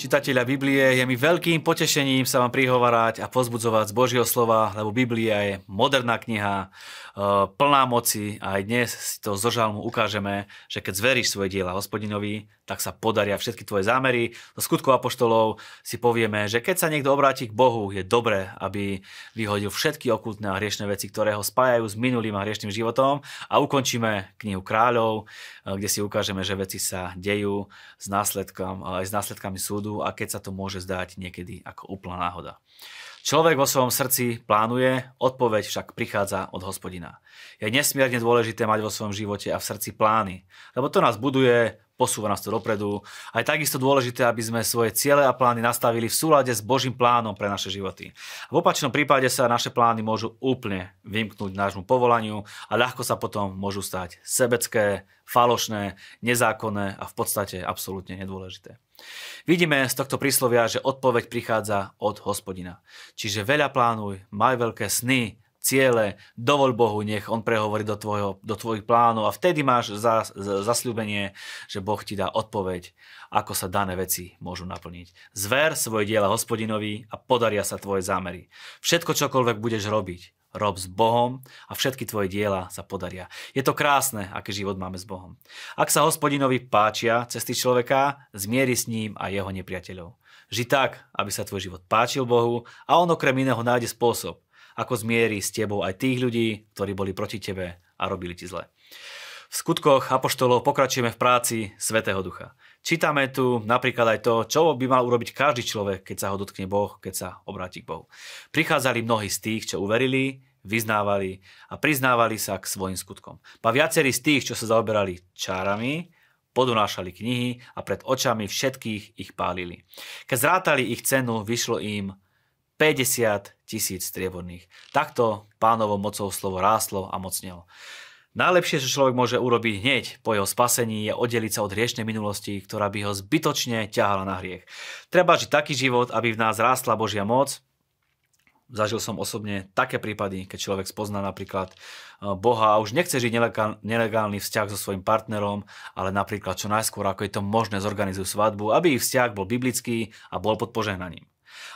Čitatelia Biblie, je mi veľkým potešením sa vám prihovárať a pozbudzovať z Božieho slova, lebo Biblia je moderná kniha, e, plná moci a aj dnes si to zo žalmu ukážeme, že keď zveríš svoje diela hospodinovi, tak sa podaria všetky tvoje zámery. Do skutkov apoštolov si povieme, že keď sa niekto obráti k Bohu, je dobré, aby vyhodil všetky okultné a hriešne veci, ktoré ho spájajú s minulým a hriešným životom a ukončíme knihu kráľov, e, kde si ukážeme, že veci sa dejú s následkom, aj s následkami súdu náhodu a keď sa to môže zdať niekedy ako úplná náhoda. Človek vo svojom srdci plánuje, odpoveď však prichádza od hospodina. Je nesmierne dôležité mať vo svojom živote a v srdci plány, lebo to nás buduje, posúva nás to dopredu. A je takisto dôležité, aby sme svoje ciele a plány nastavili v súlade s Božím plánom pre naše životy. V opačnom prípade sa naše plány môžu úplne vymknúť nášmu povolaniu a ľahko sa potom môžu stať sebecké, falošné, nezákonné a v podstate absolútne nedôležité. Vidíme z tohto príslovia, že odpoveď prichádza od hospodina. Čiže veľa plánuj, maj veľké sny, ciele, dovol Bohu, nech On prehovorí do, tvojho, do tvojich plánov a vtedy máš za, za, zasľúbenie, že Boh ti dá odpoveď, ako sa dané veci môžu naplniť. Zver svoje diela hospodinovi a podaria sa tvoje zámery. Všetko, čokoľvek budeš robiť, rob s Bohom a všetky tvoje diela sa podaria. Je to krásne, aký život máme s Bohom. Ak sa hospodinovi páčia cesty človeka, zmieri s ním a jeho nepriateľov. Ži tak, aby sa tvoj život páčil Bohu a on okrem iného nájde spôsob, ako zmieri s tebou aj tých ľudí, ktorí boli proti tebe a robili ti zle. V skutkoch Apoštolov pokračujeme v práci Svetého Ducha. Čítame tu napríklad aj to, čo by mal urobiť každý človek, keď sa ho dotkne Boh, keď sa obráti k Bohu. Prichádzali mnohí z tých, čo uverili, vyznávali a priznávali sa k svojim skutkom. Pa viacerí z tých, čo sa zaoberali čárami, podunášali knihy a pred očami všetkých ich pálili. Keď zrátali ich cenu, vyšlo im 50 tisíc strieborných. Takto pánovo mocou slovo ráslo a mocnelo. Najlepšie, čo človek môže urobiť hneď po jeho spasení, je oddeliť sa od hriešnej minulosti, ktorá by ho zbytočne ťahala na hriech. Treba žiť taký život, aby v nás rástla Božia moc. Zažil som osobne také prípady, keď človek spozná napríklad eh, Boha a už nechce žiť nelegálny vzťah so svojím partnerom, ale napríklad čo najskôr, ako je to možné, zorganizujú svadbu, aby ich vzťah bol biblický a bol pod požehnaním.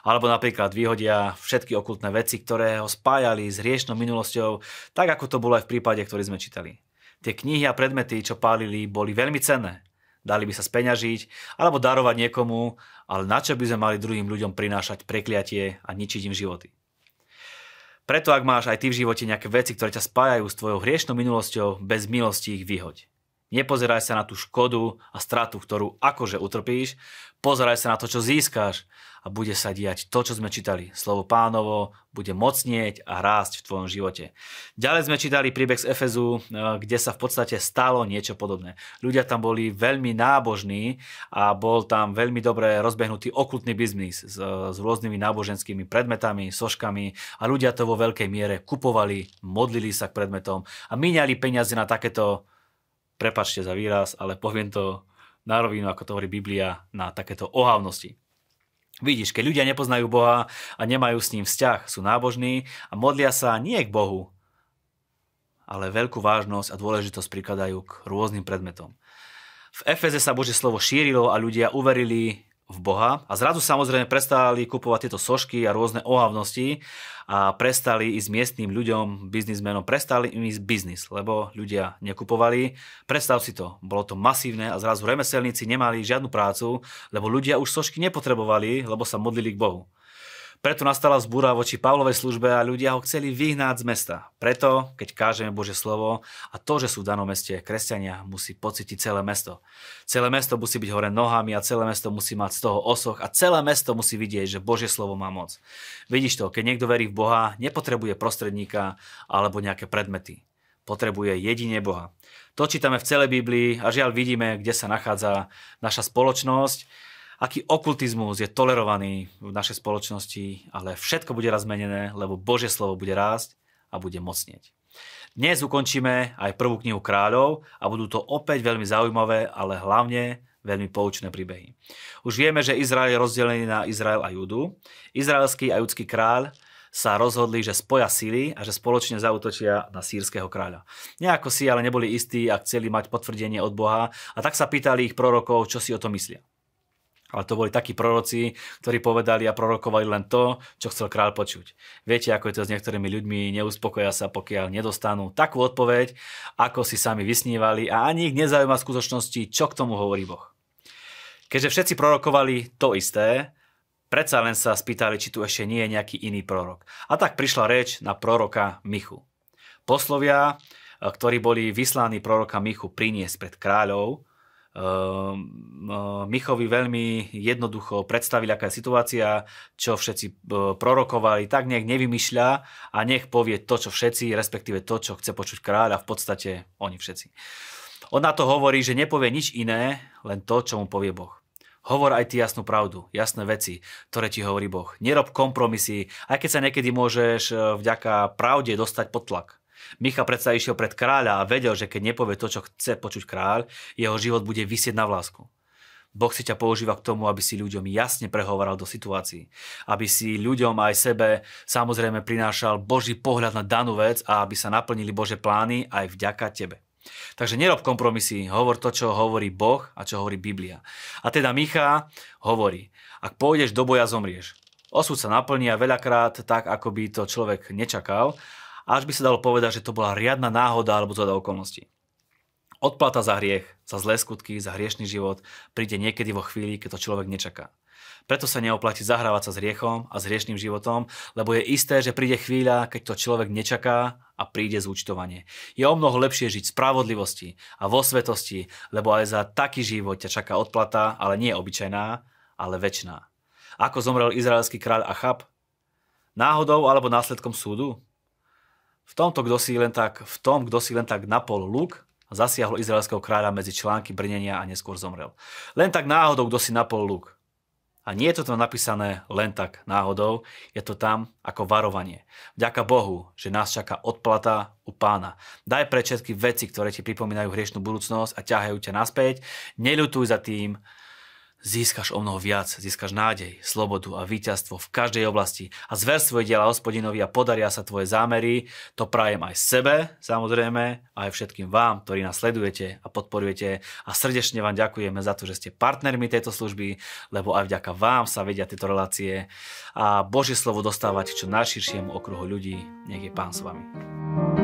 Alebo napríklad vyhodia všetky okultné veci, ktoré ho spájali s hriešnou minulosťou, tak ako to bolo aj v prípade, ktorý sme čítali. Tie knihy a predmety, čo pálili, boli veľmi cenné. Dali by sa speňažiť alebo darovať niekomu, ale na čo by sme mali druhým ľuďom prinášať prekliatie a ničiť im životy. Preto ak máš aj ty v živote nejaké veci, ktoré ťa spájajú s tvojou hriešnou minulosťou, bez milosti ich vyhoď. Nepozeraj sa na tú škodu a stratu, ktorú akože utrpíš, pozeraj sa na to, čo získáš a bude sa diať to, čo sme čítali. Slovo pánovo bude mocnieť a rásť v tvojom živote. Ďalej sme čítali príbeh z Efezu, e, kde sa v podstate stalo niečo podobné. Ľudia tam boli veľmi nábožní a bol tam veľmi dobre rozbehnutý okultný biznis s, s rôznymi náboženskými predmetami, soškami a ľudia to vo veľkej miere kupovali, modlili sa k predmetom a míňali peniaze na takéto prepačte za výraz, ale poviem to na rovinu, ako to hovorí Biblia, na takéto ohavnosti. Vidíš, keď ľudia nepoznajú Boha a nemajú s ním vzťah, sú nábožní a modlia sa nie k Bohu, ale veľkú vážnosť a dôležitosť prikladajú k rôznym predmetom. V Efeze sa Bože slovo šírilo a ľudia uverili v Boha a zrazu samozrejme prestali kupovať tieto sošky a rôzne ohavnosti a prestali ísť miestným ľuďom, biznismenom, prestali im ísť biznis, lebo ľudia nekupovali. Predstav si to, bolo to masívne a zrazu remeselníci nemali žiadnu prácu, lebo ľudia už sošky nepotrebovali, lebo sa modlili k Bohu. Preto nastala zbúra voči Pavlovej službe a ľudia ho chceli vyhnať z mesta. Preto, keď kážeme Bože slovo a to, že sú v danom meste kresťania, musí pocítiť celé mesto. Celé mesto musí byť hore nohami a celé mesto musí mať z toho osoch a celé mesto musí vidieť, že Bože slovo má moc. Vidíš to, keď niekto verí v Boha, nepotrebuje prostredníka alebo nejaké predmety. Potrebuje jedine Boha. To čítame v celej Biblii a žiaľ vidíme, kde sa nachádza naša spoločnosť aký okultizmus je tolerovaný v našej spoločnosti, ale všetko bude raz zmenené, lebo Božie slovo bude rásť a bude mocnieť. Dnes ukončíme aj prvú knihu kráľov a budú to opäť veľmi zaujímavé, ale hlavne veľmi poučné príbehy. Už vieme, že Izrael je rozdelený na Izrael a Judu. Izraelský a judský kráľ sa rozhodli, že spoja síly a že spoločne zautočia na sírskeho kráľa. Nejako si ale neboli istí a chceli mať potvrdenie od Boha a tak sa pýtali ich prorokov, čo si o to myslia. Ale to boli takí proroci, ktorí povedali a prorokovali len to, čo chcel kráľ počuť. Viete, ako je to s niektorými ľuďmi, neuspokoja sa, pokiaľ nedostanú takú odpoveď, ako si sami vysnívali a ani ich nezaujíma v skutočnosti, čo k tomu hovorí Boh. Keďže všetci prorokovali to isté, predsa len sa spýtali, či tu ešte nie je nejaký iný prorok. A tak prišla reč na proroka Michu. Poslovia, ktorí boli vyslaní proroka Michu priniesť pred kráľov, Michovi veľmi jednoducho predstavili, aká je situácia, čo všetci e, prorokovali, tak nech nevymýšľa a nech povie to, čo všetci, respektíve to, čo chce počuť kráľ a v podstate oni všetci. On na to hovorí, že nepovie nič iné, len to, čo mu povie Boh. Hovor aj ty jasnú pravdu, jasné veci, ktoré ti hovorí Boh. Nerob kompromisy, aj keď sa niekedy môžeš e, vďaka pravde dostať pod tlak. Micha predsa išiel pred kráľa a vedel, že keď nepovie to, čo chce počuť kráľ, jeho život bude vysieť na vlásku. Boh si ťa používa k tomu, aby si ľuďom jasne prehovoral do situácií. Aby si ľuďom aj sebe samozrejme prinášal Boží pohľad na danú vec a aby sa naplnili Bože plány aj vďaka tebe. Takže nerob kompromisy, hovor to, čo hovorí Boh a čo hovorí Biblia. A teda Micha hovorí, ak pôjdeš do boja, zomrieš. Osud sa naplní a veľakrát tak, ako by to človek nečakal až by sa dalo povedať, že to bola riadna náhoda alebo zhoda okolností. Odplata za hriech, za zlé skutky, za hriešný život príde niekedy vo chvíli, keď to človek nečaká. Preto sa neoplatí zahrávať sa s hriechom a s hriešným životom, lebo je isté, že príde chvíľa, keď to človek nečaká a príde zúčtovanie. Je o mnoho lepšie žiť v spravodlivosti a vo svetosti, lebo aj za taký život ťa čaká odplata, ale nie obyčajná, ale väčšiná. Ako zomrel izraelský kráľ Achab? Náhodou alebo následkom súdu? V tomto, kto si len tak, v tom, kto si len tak napol luk, zasiahlo izraelského kráľa medzi články brnenia a neskôr zomrel. Len tak náhodou, kto si napol luk. A nie je to tam napísané len tak náhodou, je to tam ako varovanie. Vďaka Bohu, že nás čaká odplata u pána. Daj pre všetky veci, ktoré ti pripomínajú hriešnú budúcnosť a ťahajú ťa naspäť. Neľutuj za tým, získaš o mnoho viac, získaš nádej, slobodu a víťazstvo v každej oblasti a zver svoje diela hospodinovi a podaria sa tvoje zámery. To prajem aj sebe, samozrejme, aj všetkým vám, ktorí nás sledujete a podporujete a srdečne vám ďakujeme za to, že ste partnermi tejto služby, lebo aj vďaka vám sa vedia tieto relácie a Božie slovo dostávať čo najširšiemu okruhu ľudí. Nech je Pán s vami.